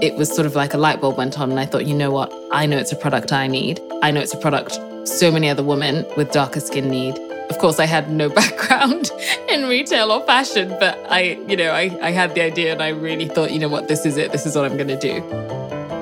It was sort of like a light bulb went on and I thought, you know what? I know it's a product I need. I know it's a product so many other women with darker skin need. Of course, I had no background in retail or fashion, but I, you know, I, I had the idea and I really thought, you know what, this is it. This is what I'm going to do.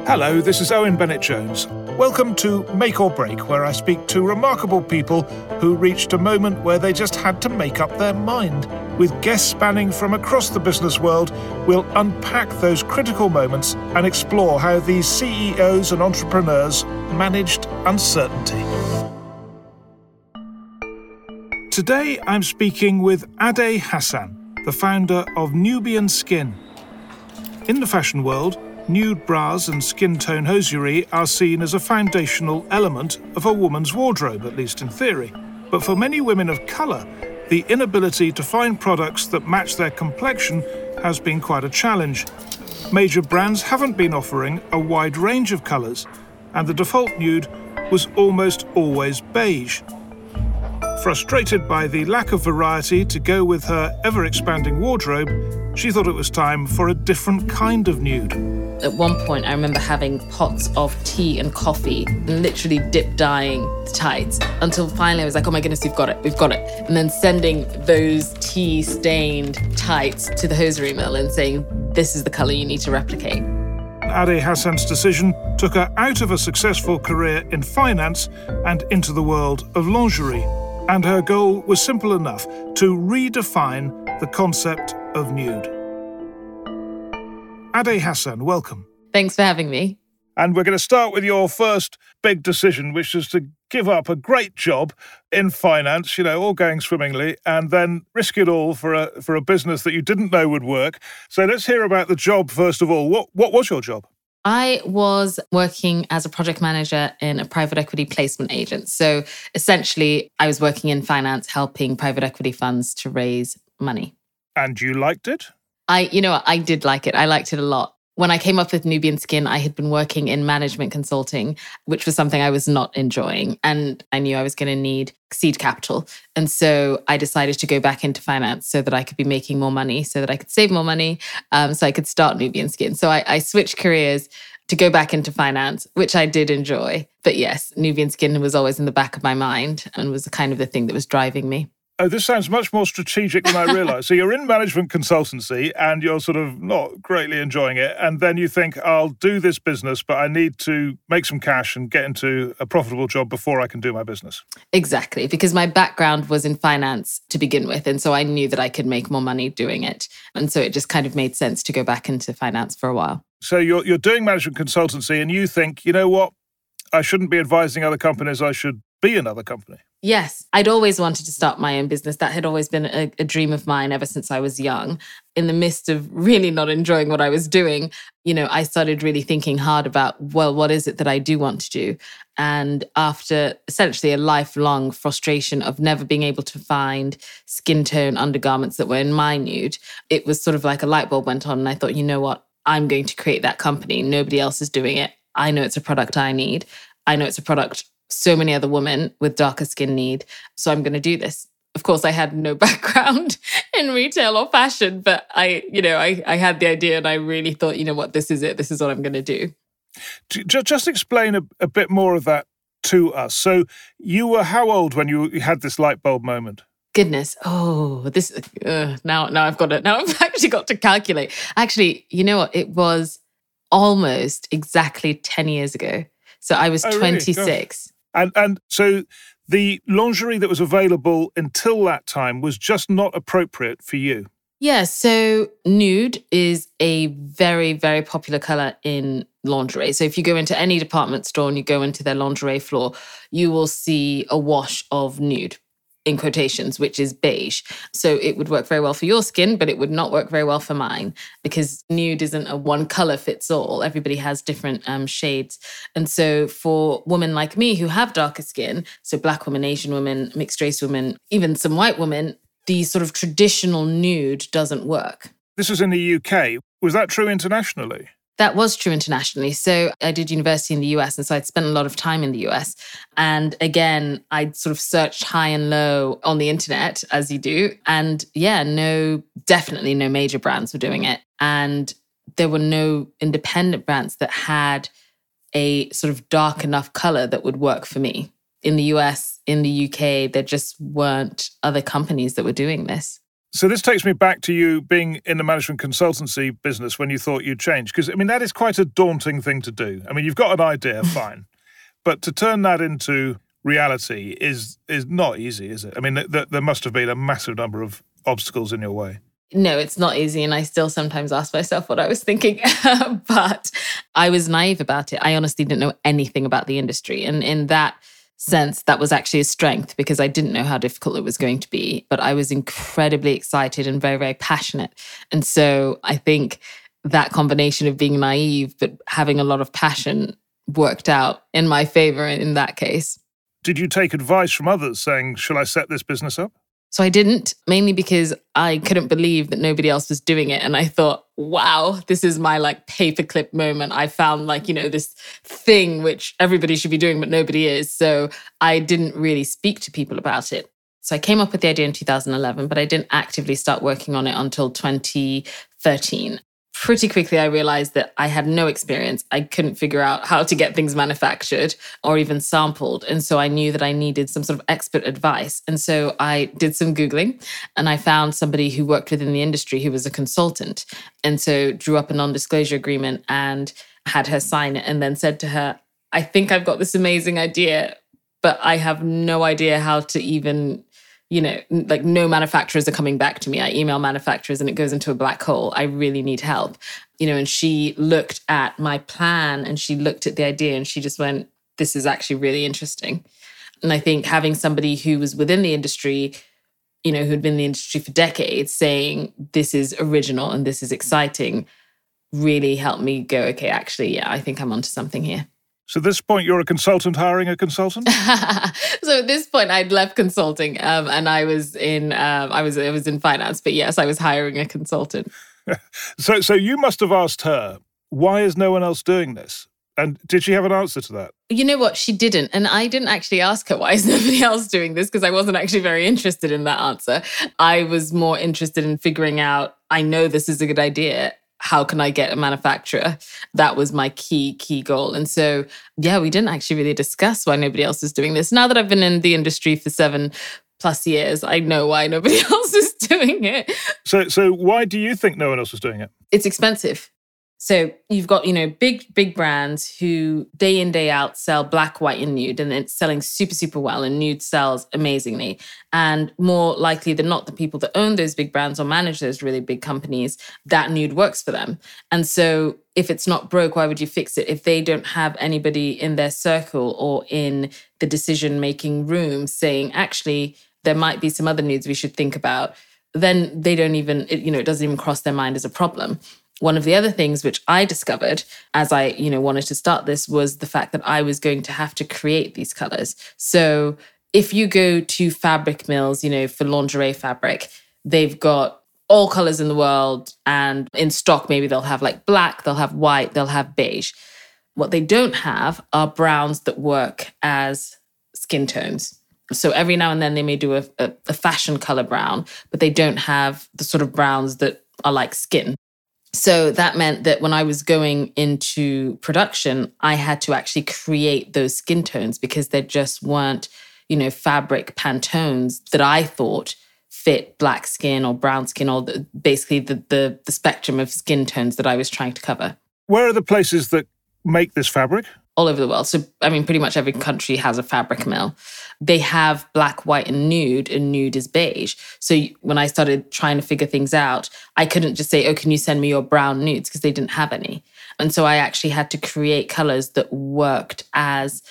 Hello, this is Owen Bennett Jones. Welcome to Make or Break, where I speak to remarkable people who reached a moment where they just had to make up their mind. With guests spanning from across the business world, we'll unpack those critical moments and explore how these CEOs and entrepreneurs managed uncertainty. Today I'm speaking with Ade Hassan, the founder of Nubian Skin. In the fashion world, nude bras and skin tone hosiery are seen as a foundational element of a woman's wardrobe, at least in theory. But for many women of colour, the inability to find products that match their complexion has been quite a challenge. Major brands haven't been offering a wide range of colours, and the default nude was almost always beige. Frustrated by the lack of variety to go with her ever expanding wardrobe, she thought it was time for a different kind of nude. At one point, I remember having pots of tea and coffee and literally dip dyeing the tights until finally I was like, oh my goodness, we've got it, we've got it. And then sending those tea stained tights to the hosiery mill and saying, this is the color you need to replicate. Ade Hassan's decision took her out of a successful career in finance and into the world of lingerie. And her goal was simple enough to redefine the concept of nude. Ade Hassan, welcome. Thanks for having me. And we're going to start with your first big decision, which is to give up a great job in finance, you know, all going swimmingly, and then risk it all for a for a business that you didn't know would work. So let's hear about the job first of all. What what was your job? I was working as a project manager in a private equity placement agent. So essentially, I was working in finance, helping private equity funds to raise money. And you liked it? I, you know, I did like it. I liked it a lot. When I came up with Nubian Skin, I had been working in management consulting, which was something I was not enjoying. And I knew I was going to need seed capital. And so I decided to go back into finance so that I could be making more money, so that I could save more money, um, so I could start Nubian Skin. So I, I switched careers to go back into finance, which I did enjoy. But yes, Nubian Skin was always in the back of my mind and was kind of the thing that was driving me oh, this sounds much more strategic than I realized. so you're in management consultancy and you're sort of not greatly enjoying it. And then you think, I'll do this business, but I need to make some cash and get into a profitable job before I can do my business. Exactly. Because my background was in finance to begin with. And so I knew that I could make more money doing it. And so it just kind of made sense to go back into finance for a while. So you're, you're doing management consultancy and you think, you know what? I shouldn't be advising other companies. I should be another company. Yes, I'd always wanted to start my own business. That had always been a, a, dream of mine ever since I was young. In the midst of really not enjoying what I was doing, you know, I started really thinking hard about, well, what is it that I do want to do? And after essentially a lifelong frustration of never being able to find skin tone undergarments that were in my nude, it was sort of like a light bulb went on. And I thought, you know what? I'm going to create that company. Nobody else is doing it. I know it's a product I need. I know it's a product so many other women with darker skin need. So I'm going to do this. Of course, I had no background in retail or fashion, but I, you know, I, I had the idea and I really thought, you know what, this is it. This is what I'm going to do. Just explain a, a bit more of that to us. So you were how old when you had this light bulb moment? Goodness. Oh, this uh, now now I've got it. Now I've actually got to calculate. Actually, you know what? It was almost exactly 10 years ago. So I was Oh, really? 26. And and so the lingerie that was available until that time was just not appropriate for you. Yeah, so nude is a very, very popular color in lingerie. So if you go into any department store and you go into their lingerie floor, you will see a wash of nude in quotations, which is beige. So it would work very well for your skin, but it would not work very well for mine because nude isn't a one color fits all. Everybody has different um, shades. And so for women like me who have darker skin, so black women, Asian women, mixed race women, even some white women, the sort of traditional nude doesn't work. This was in the UK. Was that true internationally? That was true internationally. So I did university in the US, and so I'd spent a lot of time in the US. And again, I'd sort of searched high and low on the internet, as you do. And yeah, no, definitely no major brands were doing it. And there were no independent brands that had a sort of dark enough color that would work for me. In the US, in the UK, there just weren't other companies that were doing this. So this takes me back to you being in the management consultancy business when you thought you'd change. Because I mean that is quite a daunting thing to do. I mean you've got an idea, fine, but to turn that into reality is is not easy, is it? I mean th- th- there must have been a massive number of obstacles in your way. No, it's not easy. And I still sometimes ask myself what I was thinking. but I was naive about it. I honestly didn't know anything about the industry. And in that sense, that was actually a strength because I didn't know how difficult it was going to be. But I was incredibly excited and very, very passionate. And so I think that combination of being naive, but having a lot of passion worked out in my favor in that case. Did you take advice from others saying, "Shall I set this business up?" So I didn't, mainly because I couldn't believe that nobody else was doing it. And I thought, wow, this is my like paperclip moment. I found like, you know, this thing which everybody should be doing, but nobody is. So I didn't really speak to people about it. So I came up with the idea in 2011, but I didn't actively start working on it until 2013 pretty quickly I realized that I had no experience. I couldn't figure out how to get things manufactured or even sampled. And so I knew that I needed some sort of expert advice. And so I did some Googling and I found somebody who worked within the industry who was a consultant. And so drew up a non disclosure agreement and had her sign it and then said to her, I think I've got this amazing idea, but I have no idea how to even you know, like no manufacturers are coming back to me. I email manufacturers and it goes into a black hole. I really need help. You know, and she looked at my plan and she looked at the idea and she just went, this is actually really interesting. And I think having somebody who was within the industry, you know, who'd been in the industry for decades saying this is original and this is exciting really helped me go, okay, actually, yeah, I think I'm onto something here. So at this point, you're a consultant hiring a consultant. so at this point, I'd left consulting, um, and I was in um, I was I was in finance. But yes, I was hiring a consultant. so so you must have asked her, why is no one else doing this? And did she have an answer to that? You know what? She didn't, and I didn't actually ask her why is nobody else doing this because I wasn't actually very interested in that answer. I was more interested in figuring out. I know this is a good idea how can I get a manufacturer? That was my key, key goal. And so, yeah, we didn't actually really discuss why nobody else is doing this. Now that I've been in the industry for seven plus years, I know why nobody else is doing it. So, so why do you think no one else was doing it? It's expensive. So you've got, you know, big, big brands who day in, day out sell black, white, and nude, and it's selling super, super well, and nude sells amazingly. And more likely than not, the people that own those big brands or manage those really big companies, that nude works for them. And so if it's not broke, why would you fix it? If they don't have anybody in their circle or in the decision making room saying, actually, there might be some other nudes we should think about, then they don't even, you know, it doesn't even cross their mind as a problem one of the other things which I discovered as I, you know, wanted to start this was the fact that I was going to have to create these colors. So if you go to fabric mills, you know, for lingerie fabric, they've got all colors in the world and in stock maybe they'll have like black, they'll have white, they'll have beige. What they don't have are browns that work as skin tones. So every now and then they may do a, a, a fashion color brown, but they don't have the sort of browns that are like skin. So that meant that when I was going into production, I had to actually create those skin tones because there just weren't, you know, fabric Pantones that I thought fit black skin or brown skin or the, basically the, the the spectrum of skin tones that I was trying to cover. Where are the places that make this fabric? All over the world. So, I mean, pretty much every mm. country has a fabric mill. They have black, white, and nude, and nude is beige. So, when I started trying to figure things out, I couldn't just say, Oh, can you send me your brown nudes? Because they didn't have any. And so, I actually had to create colors that worked as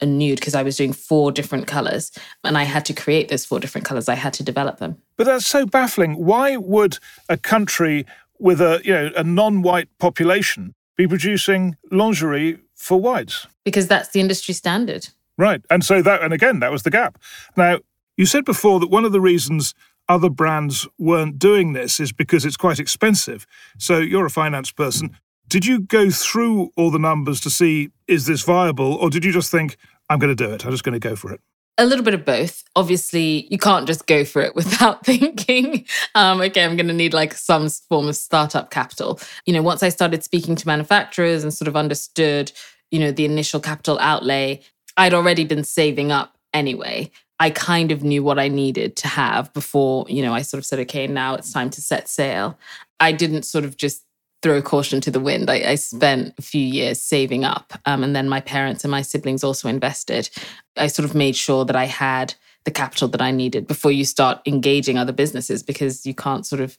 a nude because I was doing four different colors and I had to create those four different colors. I had to develop them. But that's so baffling. Why would a country with a you know a non-white population be producing lingerie for whites? Because that's the industry standard. Right. And so that and again that was the gap. Now, you said before that one of the reasons other brands weren't doing this is because it's quite expensive. So you're a finance person. Did you go through all the numbers to see is this viable or did you just think I'm going to do it. I'm just going to go for it. A little bit of both. Obviously, you can't just go for it without thinking, um, okay, I'm going to need like some form of startup capital. You know, once I started speaking to manufacturers and sort of understood, you know, the initial capital outlay, I'd already been saving up anyway. I kind of knew what I needed to have before, you know, I sort of said, okay, now it's time to set sail. I didn't sort of just throw caution to the wind. I, I spent a few years saving up, um, and then my parents and my siblings also invested. I sort of made sure that I had the capital that I needed before you start engaging other businesses because you can't sort of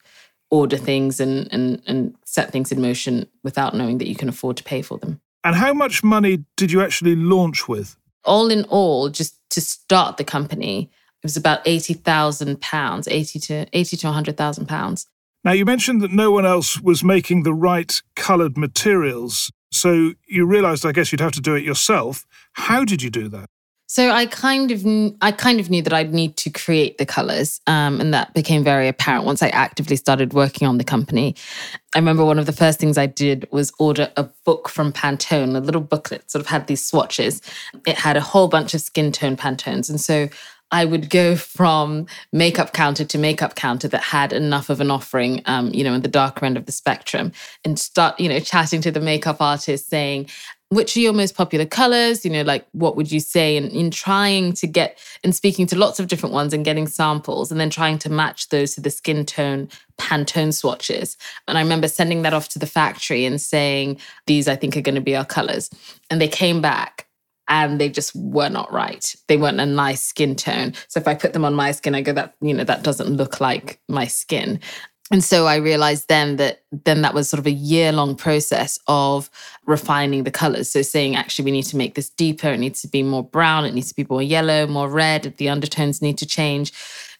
order things and and and set things in motion without knowing that you can afford to pay for them. And how much money did you actually launch with? All in all, just to start the company, it was about eighty thousand pounds, eighty to eighty to hundred thousand pounds. Now, you mentioned that no one else was making the right coloured materials. So you realised, I guess, you'd have to do it yourself. How did you do that? So I kind of, I kind of knew that I'd need to create the colors, um, and that became very apparent once I actively started working on the company. I remember one of the first things I did was order a book from Pantone, a little booklet, sort of had these swatches. It had a whole bunch of skin tone Pantones, and so I would go from makeup counter to makeup counter that had enough of an offering, um, you know, in the darker end of the spectrum, and start, you know, chatting to the makeup artist, saying, which are your most popular colors? You know, like what would you say? And in trying to get and speaking to lots of different ones and getting samples and then trying to match those to the skin tone Pantone swatches. And I remember sending that off to the factory and saying, these I think are going to be our colors. And they came back and they just were not right. They weren't a nice skin tone. So if I put them on my skin, I go, that, you know, that doesn't look like my skin. And so I realized then that then that was sort of a year long process of refining the colors. So saying, actually, we need to make this deeper. It needs to be more brown. It needs to be more yellow, more red. The undertones need to change.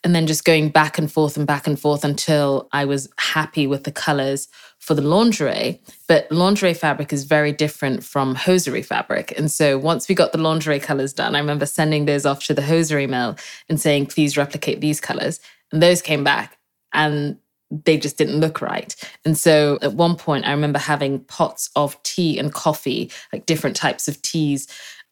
And then just going back and forth and back and forth until I was happy with the colors for the lingerie, but lingerie fabric is very different from hosiery fabric. And so once we got the lingerie colors done, I remember sending those off to the hosiery mill and saying, please replicate these colors. And those came back and they just didn't look right. And so at one point, I remember having pots of tea and coffee, like different types of teas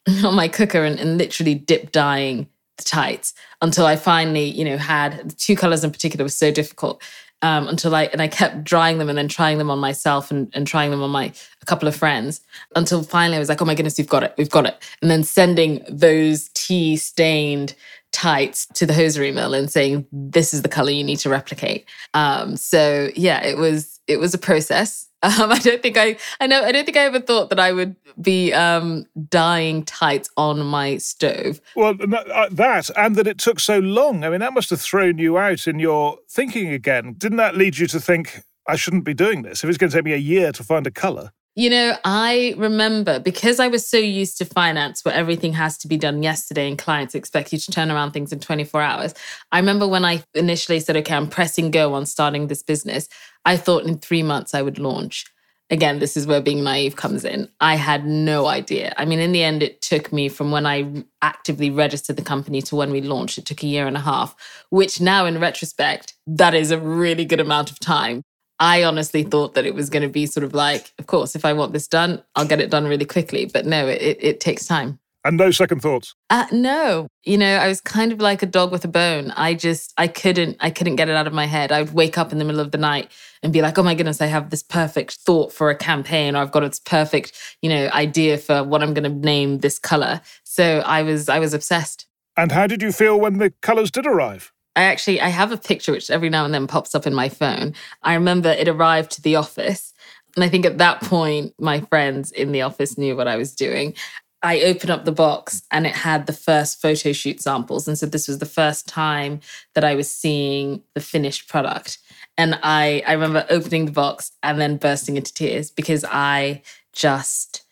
on my cooker and, and literally dip dyeing the tights until I finally, you know, had two colors in particular was so difficult um, until I and I kept drying them and then trying them on myself and, and trying them on my a couple of friends until finally I was like, oh my goodness, we've got it, we've got it, and then sending those tea stained tights to the hosiery mill and saying this is the color you need to replicate. Um, so yeah, it was it was a process. Um, I don't think I, I know, I don't think I ever thought that I would be um, dyeing tights on my stove. Well, uh, that and that it took so long. I mean, that must have thrown you out in your thinking again. Didn't that lead you to think I shouldn't be doing this if it's going to take me a year to find a color? You know, I remember because I was so used to finance where everything has to be done yesterday and clients expect you to turn around things in 24 hours. I remember when I initially said, okay, I'm pressing go on starting this business, I thought in three months I would launch. Again, this is where being naive comes in. I had no idea. I mean, in the end, it took me from when I actively registered the company to when we launched, it took a year and a half, which now in retrospect, that is a really good amount of time I honestly thought that it was going to be sort of like, of course, if I want this done, I'll get it done really quickly. But no, it, it takes time. And no second thoughts. Uh, no, you know, I was kind of like a dog with a bone. I just, I couldn't, I couldn't get it out of my head. I would wake up in the middle of the night and be like, oh my goodness, I have this perfect thought for a campaign, or I've got this perfect, you know, idea for what I'm going to name this color. So I was, I was obsessed. And how did you feel when the colours did arrive? I actually I have a picture which every now and then pops up in my phone. I remember it arrived to the office. And I think at that point, my friends in the office knew what I was doing. I opened up the box and it had the first photo shoot samples. And so this was the first time that I was seeing the finished product. And I, I remember opening the box and then bursting into tears because I just,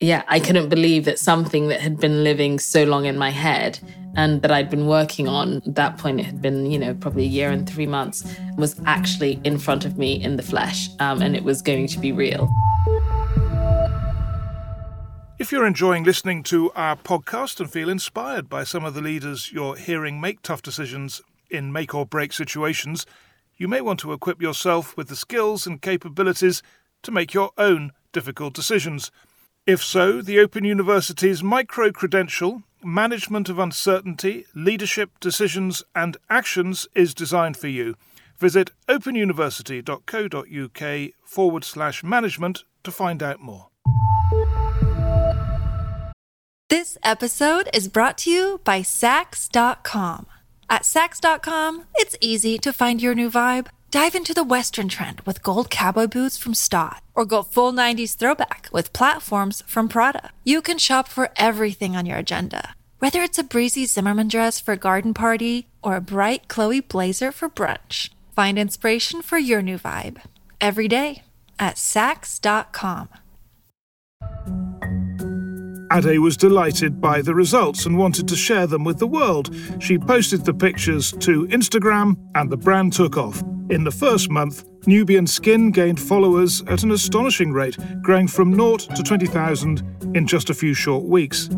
yeah, I couldn't believe that something that had been living so long in my head and that I'd been working on, at that point it had been, you know, probably a year and three months, was actually in front of me in the flesh. Um, and it was going to be real. If you're enjoying listening to our podcast and feel inspired by some of the leaders you're hearing make tough decisions in make or break situations, you may want to equip yourself with the skills and capabilities to make your own difficult decisions. If so, the Open University's micro credential, Management of Uncertainty, Leadership, Decisions and Actions is designed for you. Visit openuniversity.co.uk forward slash management to find out more. This episode is brought to you by Saks.com. At Saks.com, it's easy to find your new vibe. Dive into the Western trend with gold cowboy boots from Staud, or go full 90s throwback with platforms from Prada. You can shop for everything on your agenda, whether it's a breezy Zimmermann dress for a garden party or a bright Chloe blazer for brunch. Find inspiration for your new vibe every day at Saks.com. Ade was delighted by the results and wanted to share them with the world. She posted the pictures to Instagram and the brand took off. In the first month, Nubian Skin gained followers at an astonishing rate, growing from 0 to 20,000 in just a few short weeks.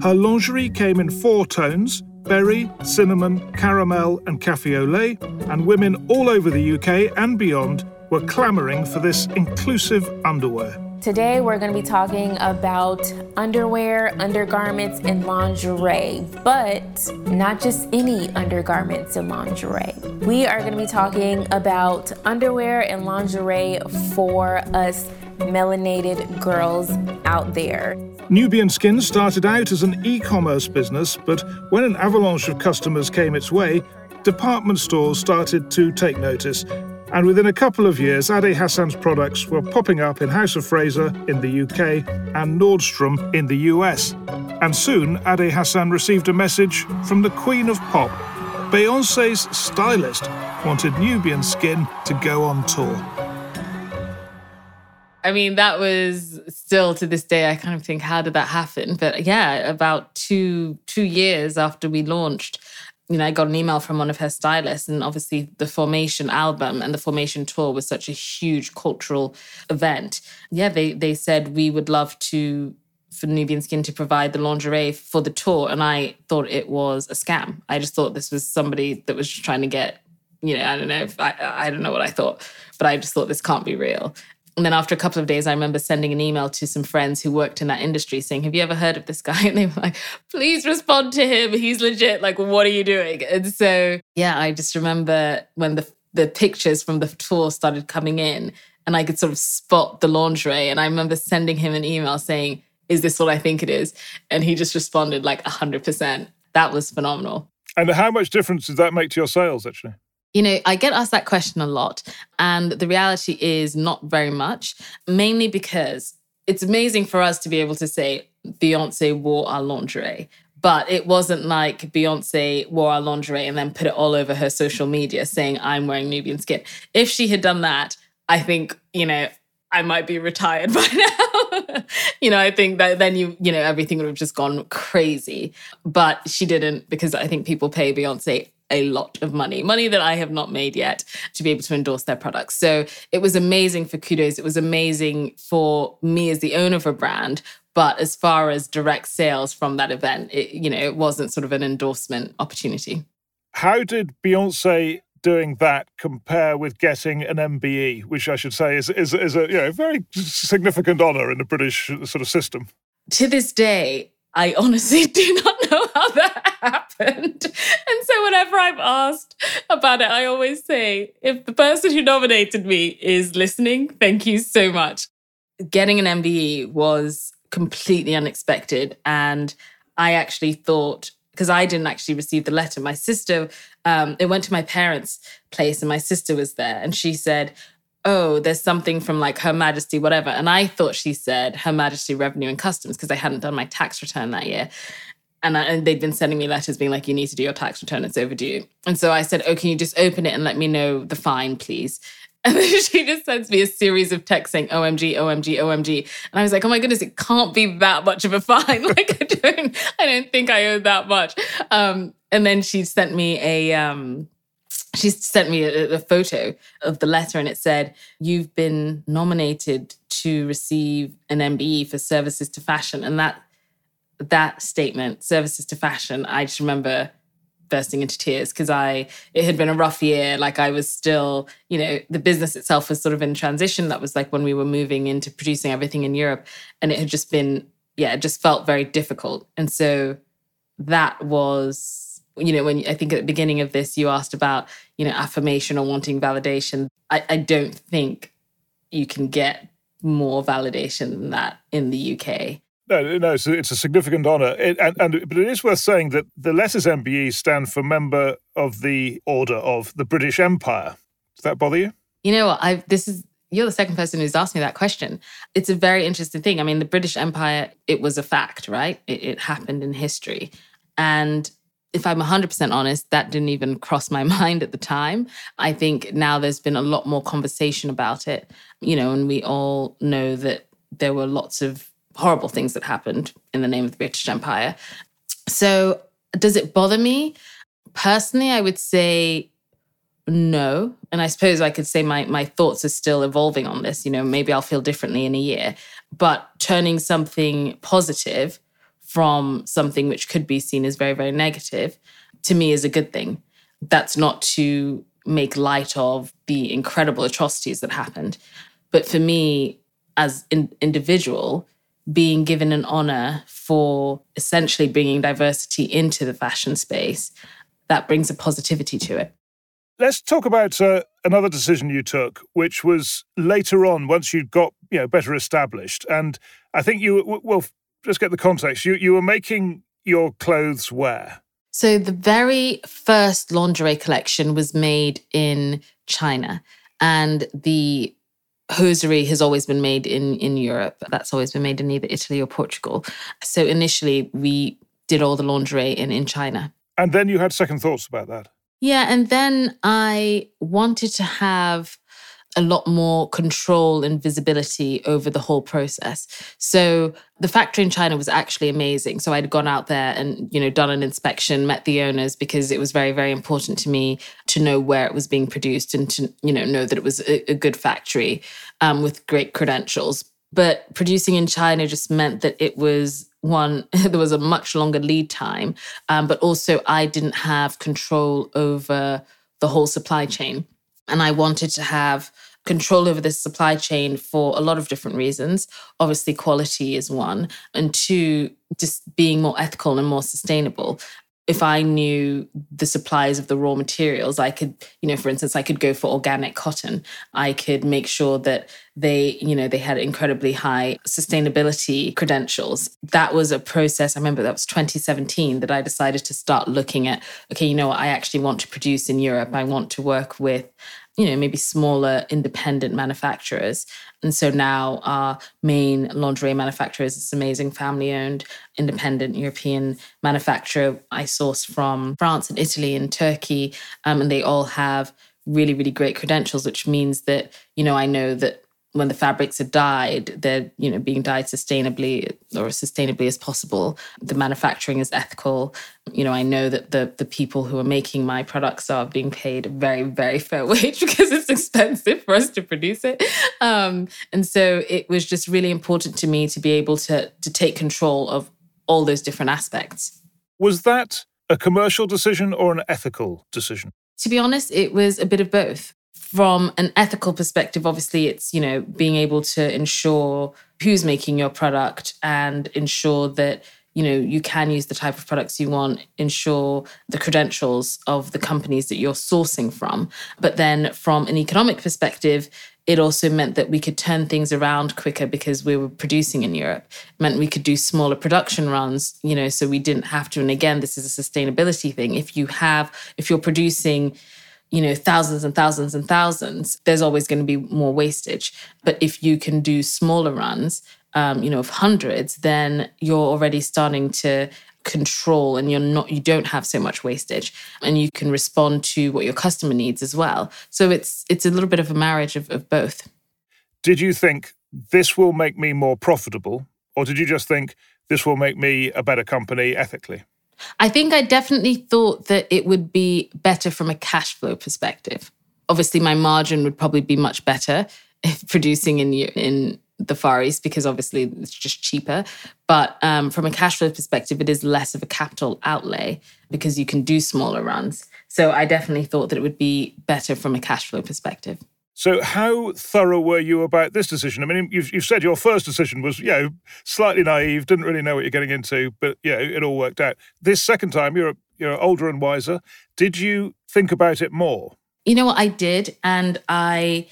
Her lingerie came in four tones berry, cinnamon, caramel, and cafe au lait, and women all over the UK and beyond were clamouring for this inclusive underwear. Today, we're going to be talking about underwear, undergarments, and lingerie, but not just any undergarments and lingerie. We are going to be talking about underwear and lingerie for us melanated girls out there. Nubian Skin started out as an e commerce business, but when an avalanche of customers came its way, department stores started to take notice and within a couple of years, Ade Hassan's products were popping up in House of Fraser in the UK and Nordstrom in the US. And soon, Ade Hassan received a message from the Queen of Pop. Beyonce's stylist wanted Nubian Skin to go on tour. I mean, that was still to this day, I kind of think, how did that happen? But yeah, about two two years after we launched, you know, I got an email from one of her stylists, and obviously the Formation album and the Formation tour was such a huge cultural event. Yeah, they they said we would love to for Nubian Skin to provide the lingerie for the tour, and I thought it was a scam. I just thought this was somebody that was trying to get, you know, I don't know, I I don't know what I thought, but I just thought this can't be real. And then after a couple of days, I remember sending an email to some friends who worked in that industry saying, Have you ever heard of this guy? And they were like, Please respond to him. He's legit. Like, what are you doing? And so, yeah, I just remember when the, the pictures from the tour started coming in and I could sort of spot the lingerie. And I remember sending him an email saying, Is this what I think it is? And he just responded like 100%. That was phenomenal. And how much difference did that make to your sales, actually? You know, I get asked that question a lot. And the reality is not very much, mainly because it's amazing for us to be able to say Beyonce wore our lingerie. But it wasn't like Beyonce wore our lingerie and then put it all over her social media saying, I'm wearing Nubian skin. If she had done that, I think, you know, I might be retired by now. you know, I think that then you, you know, everything would have just gone crazy. But she didn't because I think people pay Beyonce a lot of money, money that I have not made yet to be able to endorse their products. So it was amazing for Kudos. It was amazing for me as the owner of a brand. But as far as direct sales from that event, it, you know, it wasn't sort of an endorsement opportunity. How did Beyonce doing that compare with getting an MBE, which I should say is, is, is a you know, very significant honour in the British sort of system? To this day, I honestly do not know how that happened. And so whenever I'm asked about it, I always say, if the person who nominated me is listening, thank you so much. Getting an MBE was completely unexpected. And I actually thought because I didn't actually receive the letter. My sister, um, it went to my parents' place, and my sister was there, and she said, "Oh, there's something from like Her Majesty, whatever." And I thought she said Her Majesty Revenue and Customs because I hadn't done my tax return that year. And, I, and they'd been sending me letters being like, you need to do your tax return, it's overdue. And so I said, oh, can you just open it and let me know the fine, please? And then she just sends me a series of texts saying, OMG, OMG, OMG. And I was like, oh my goodness, it can't be that much of a fine. like I don't, I don't think I owe that much. Um, and then she sent me a um, she sent me a, a, photo of the letter and it said, You've been nominated to receive an MBE for services to fashion. And that that statement, services to fashion, I just remember bursting into tears because I it had been a rough year. Like I was still, you know, the business itself was sort of in transition. That was like when we were moving into producing everything in Europe, and it had just been, yeah, it just felt very difficult. And so that was, you know, when I think at the beginning of this you asked about, you know, affirmation or wanting validation. I, I don't think you can get more validation than that in the UK. No, no, it's a, it's a significant honour, it, and, and but it is worth saying that the letters MBE stand for Member of the Order of the British Empire. Does that bother you? You know? I this is you're the second person who's asked me that question. It's a very interesting thing. I mean, the British Empire, it was a fact, right? It, it happened in history, and if I'm 100% honest, that didn't even cross my mind at the time. I think now there's been a lot more conversation about it, you know, and we all know that there were lots of horrible things that happened in the name of the British Empire. So, does it bother me? Personally, I would say no. And I suppose I could say my, my thoughts are still evolving on this. You know, maybe I'll feel differently in a year. But turning something positive from something which could be seen as very, very negative to me is a good thing. That's not to make light of the incredible atrocities that happened. But for me, as an individual, being given an honor for essentially bringing diversity into the fashion space, that brings a positivity to it. Let's talk about uh, another decision you took, which was later on, once you got you know better established, and I think you well, just get the context. You you were making your clothes wear. So the very first lingerie collection was made in China, and the hosiery has always been made in in Europe. That's always been made in either Italy or Portugal. So initially we did all the lingerie in in China. And then you had second thoughts about that. Yeah, and then I wanted to have a lot more control and visibility over the whole process. So the factory in China was actually amazing. So I'd gone out there and, you know, done an inspection, met the owners because it was very, very important to me to know where it was being produced and to, you know, know that it was a, a good factory um, with great credentials. But producing in China just meant that it was one, there was a much longer lead time, um, but also I didn't have control over the whole supply chain. And I wanted to have control over this supply chain for a lot of different reasons. Obviously, quality is one, and two, just being more ethical and more sustainable. If I knew the supplies of the raw materials, I could, you know, for instance, I could go for organic cotton. I could make sure that they, you know, they had incredibly high sustainability credentials. That was a process. I remember that was 2017 that I decided to start looking at, okay, you know what, I actually want to produce in Europe. I want to work with you know, maybe smaller independent manufacturers. And so now our main lingerie manufacturer is this amazing family owned independent European manufacturer I source from France and Italy and Turkey. Um, and they all have really, really great credentials, which means that, you know, I know that when the fabrics are dyed, they're you know being dyed sustainably or as sustainably as possible. The manufacturing is ethical. You know, I know that the the people who are making my products are being paid a very very fair wage because it's expensive for us to produce it. Um, and so it was just really important to me to be able to to take control of all those different aspects. Was that a commercial decision or an ethical decision? To be honest, it was a bit of both from an ethical perspective, obviously, it's, you know, being able to ensure who's making your product and ensure that, you know, you can use the type of products you want, ensure the credentials of the companies that you're sourcing from. But then from an economic perspective, it also meant that we could turn things around quicker because we were producing in Europe. It meant we could do smaller production runs, you know, so we didn't have to. And again, this is a sustainability thing. If you have, if you're producing, you know, thousands and thousands and thousands, there's always going to be more wastage. But if you can do smaller runs, um, you know, of hundreds, then you're already starting to control and you're not you don't have so much wastage and you can respond to what your customer needs as well. So it's it's a little bit of a marriage of, of both. Did you think this will make me more profitable or did you just think this will make me a better company ethically i think i definitely thought that it would be better from a cash flow perspective obviously my margin would probably be much better if producing in in the Far East because obviously it's just cheaper. But um, from a cash flow perspective, it is less of a capital outlay because you can do smaller runs. So I definitely thought that it would be better from a cash flow perspective. So, how thorough were you about this decision? I mean, you've, you've said your first decision was, you know, slightly naive, didn't really know what you're getting into, but yeah, it all worked out. This second time, you're you're older and wiser. Did you think about it more? You know what I did, and I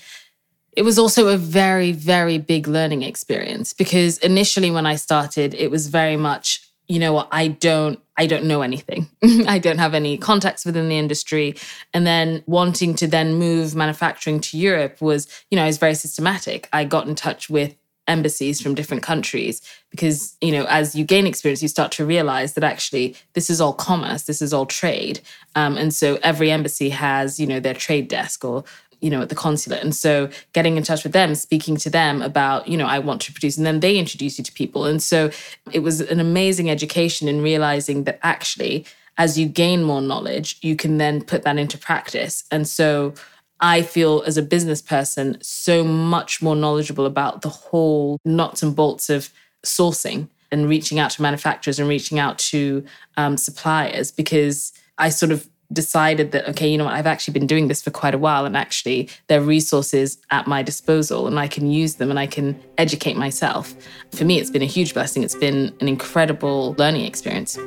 it was also a very, very big learning experience because initially when I started, it was very much, you know what, I don't I don't know anything. I don't have any contacts within the industry. And then wanting to then move manufacturing to Europe was, you know, I was very systematic. I got in touch with embassies from different countries because you know as you gain experience you start to realize that actually this is all commerce this is all trade um, and so every embassy has you know their trade desk or you know, at the consulate. And so getting in touch with them, speaking to them about, you know, I want to produce, and then they introduce you to people. And so it was an amazing education in realizing that actually, as you gain more knowledge, you can then put that into practice. And so I feel as a business person so much more knowledgeable about the whole nuts and bolts of sourcing and reaching out to manufacturers and reaching out to um, suppliers because I sort of decided that okay you know what i've actually been doing this for quite a while and actually there are resources at my disposal and i can use them and i can educate myself. For me it's been a huge blessing. It's been an incredible learning experience.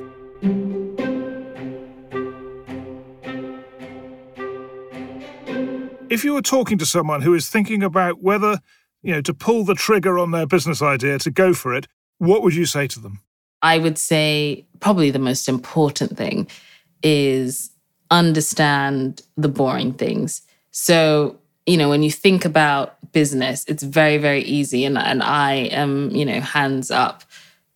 If you were talking to someone who is thinking about whether you know to pull the trigger on their business idea to go for it what would you say to them? I would say probably the most important thing is understand the boring things. So, you know, when you think about business, it's very, very easy. And, and I am, you know, hands up,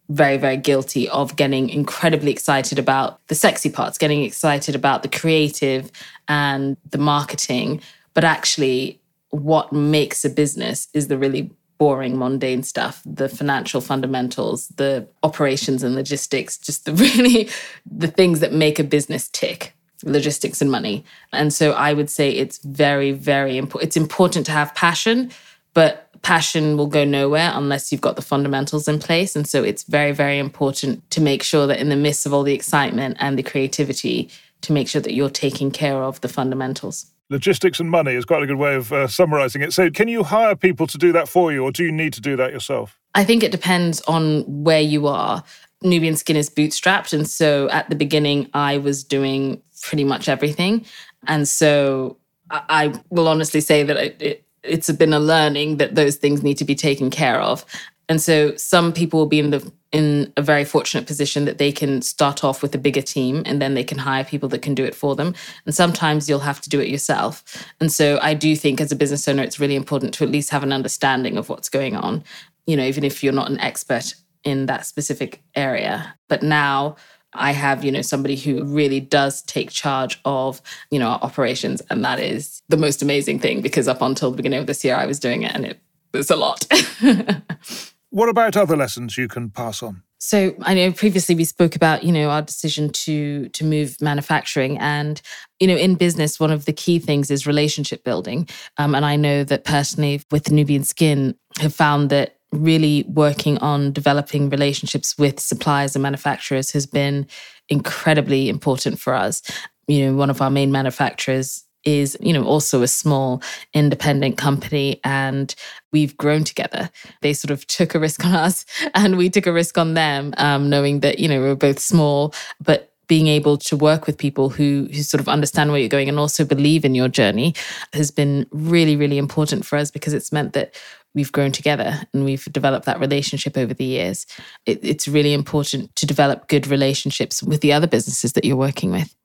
very, very guilty of getting incredibly excited about the sexy parts, getting excited about the creative and the marketing. But actually, what makes a business is the really boring, mundane stuff, the financial fundamentals, the operations and logistics, just the really the things that make a business tick logistics and money. And so I would say it's very, very important. It's important to have passion, but passion will go nowhere unless you've got the fundamentals in place. And so it's very, very important to make sure that in the midst of all the excitement and the creativity, to make sure that you're taking care of the fundamentals. Logistics and money is quite a good way of uh, summarizing it. So, can you hire people to do that for you, or do you need to do that yourself? I think it depends on where you are. Nubian Skin is bootstrapped. And so at the beginning, I was doing pretty much everything. And so I, will honestly say that it, it, it's been a learning that those things need to be taken care of. And so some people will be in the in a very fortunate position that they can start off with a bigger team and then they can hire people that can do it for them. And sometimes you'll have to do it yourself. And so I do think as a business owner, it's really important to at least have an understanding of what's going on. You know, even if you're not an expert in that specific area. But now I have, you know, somebody who really does take charge of, you know, our operations. And that is the most amazing thing because up until the beginning of this year, I was doing it and it was a lot. what about other lessons you can pass on? So I know previously we spoke about, you know, our decision to to move manufacturing and, you know, in business, one of the key things is relationship building. Um, and I know that personally with Nubian Skin have found that really working on developing relationships with suppliers and manufacturers has been incredibly important for us. You know, one of our main manufacturers is, you know, also a small independent company and we've grown together. They sort of took a risk on us and we took a risk on them, um, knowing that, you know, we we're both small, but being able to work with people who who sort of understand where you're going and also believe in your journey has been really really important for us because it's meant that we've grown together and we've developed that relationship over the years. It, it's really important to develop good relationships with the other businesses that you're working with.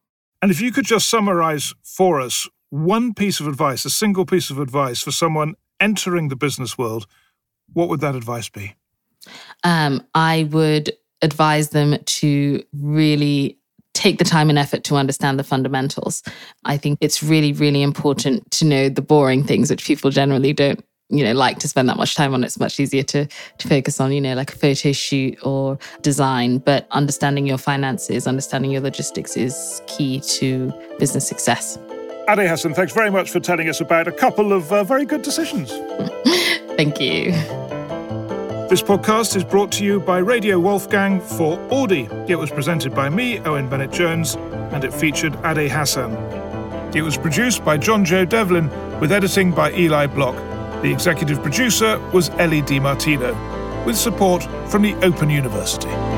And if you could just summarize for us one piece of advice, a single piece of advice for someone entering the business world, what would that advice be? Um, I would advise them to really take the time and effort to understand the fundamentals. I think it's really, really important to know the boring things, which people generally don't you know like to spend that much time on it's much easier to to focus on you know like a photo shoot or design but understanding your finances understanding your logistics is key to business success Ade Hassan, thanks very much for telling us about a couple of uh, very good decisions. Thank you. This podcast is brought to you by Radio Wolfgang for Auddy. It was presented by me, Owen Bennett Jones, and it featured Ade Hassan. It was produced by John Jo Devlin with editing by Eli Block. The executive producer was Ellie DiMartino, with support from the Open University.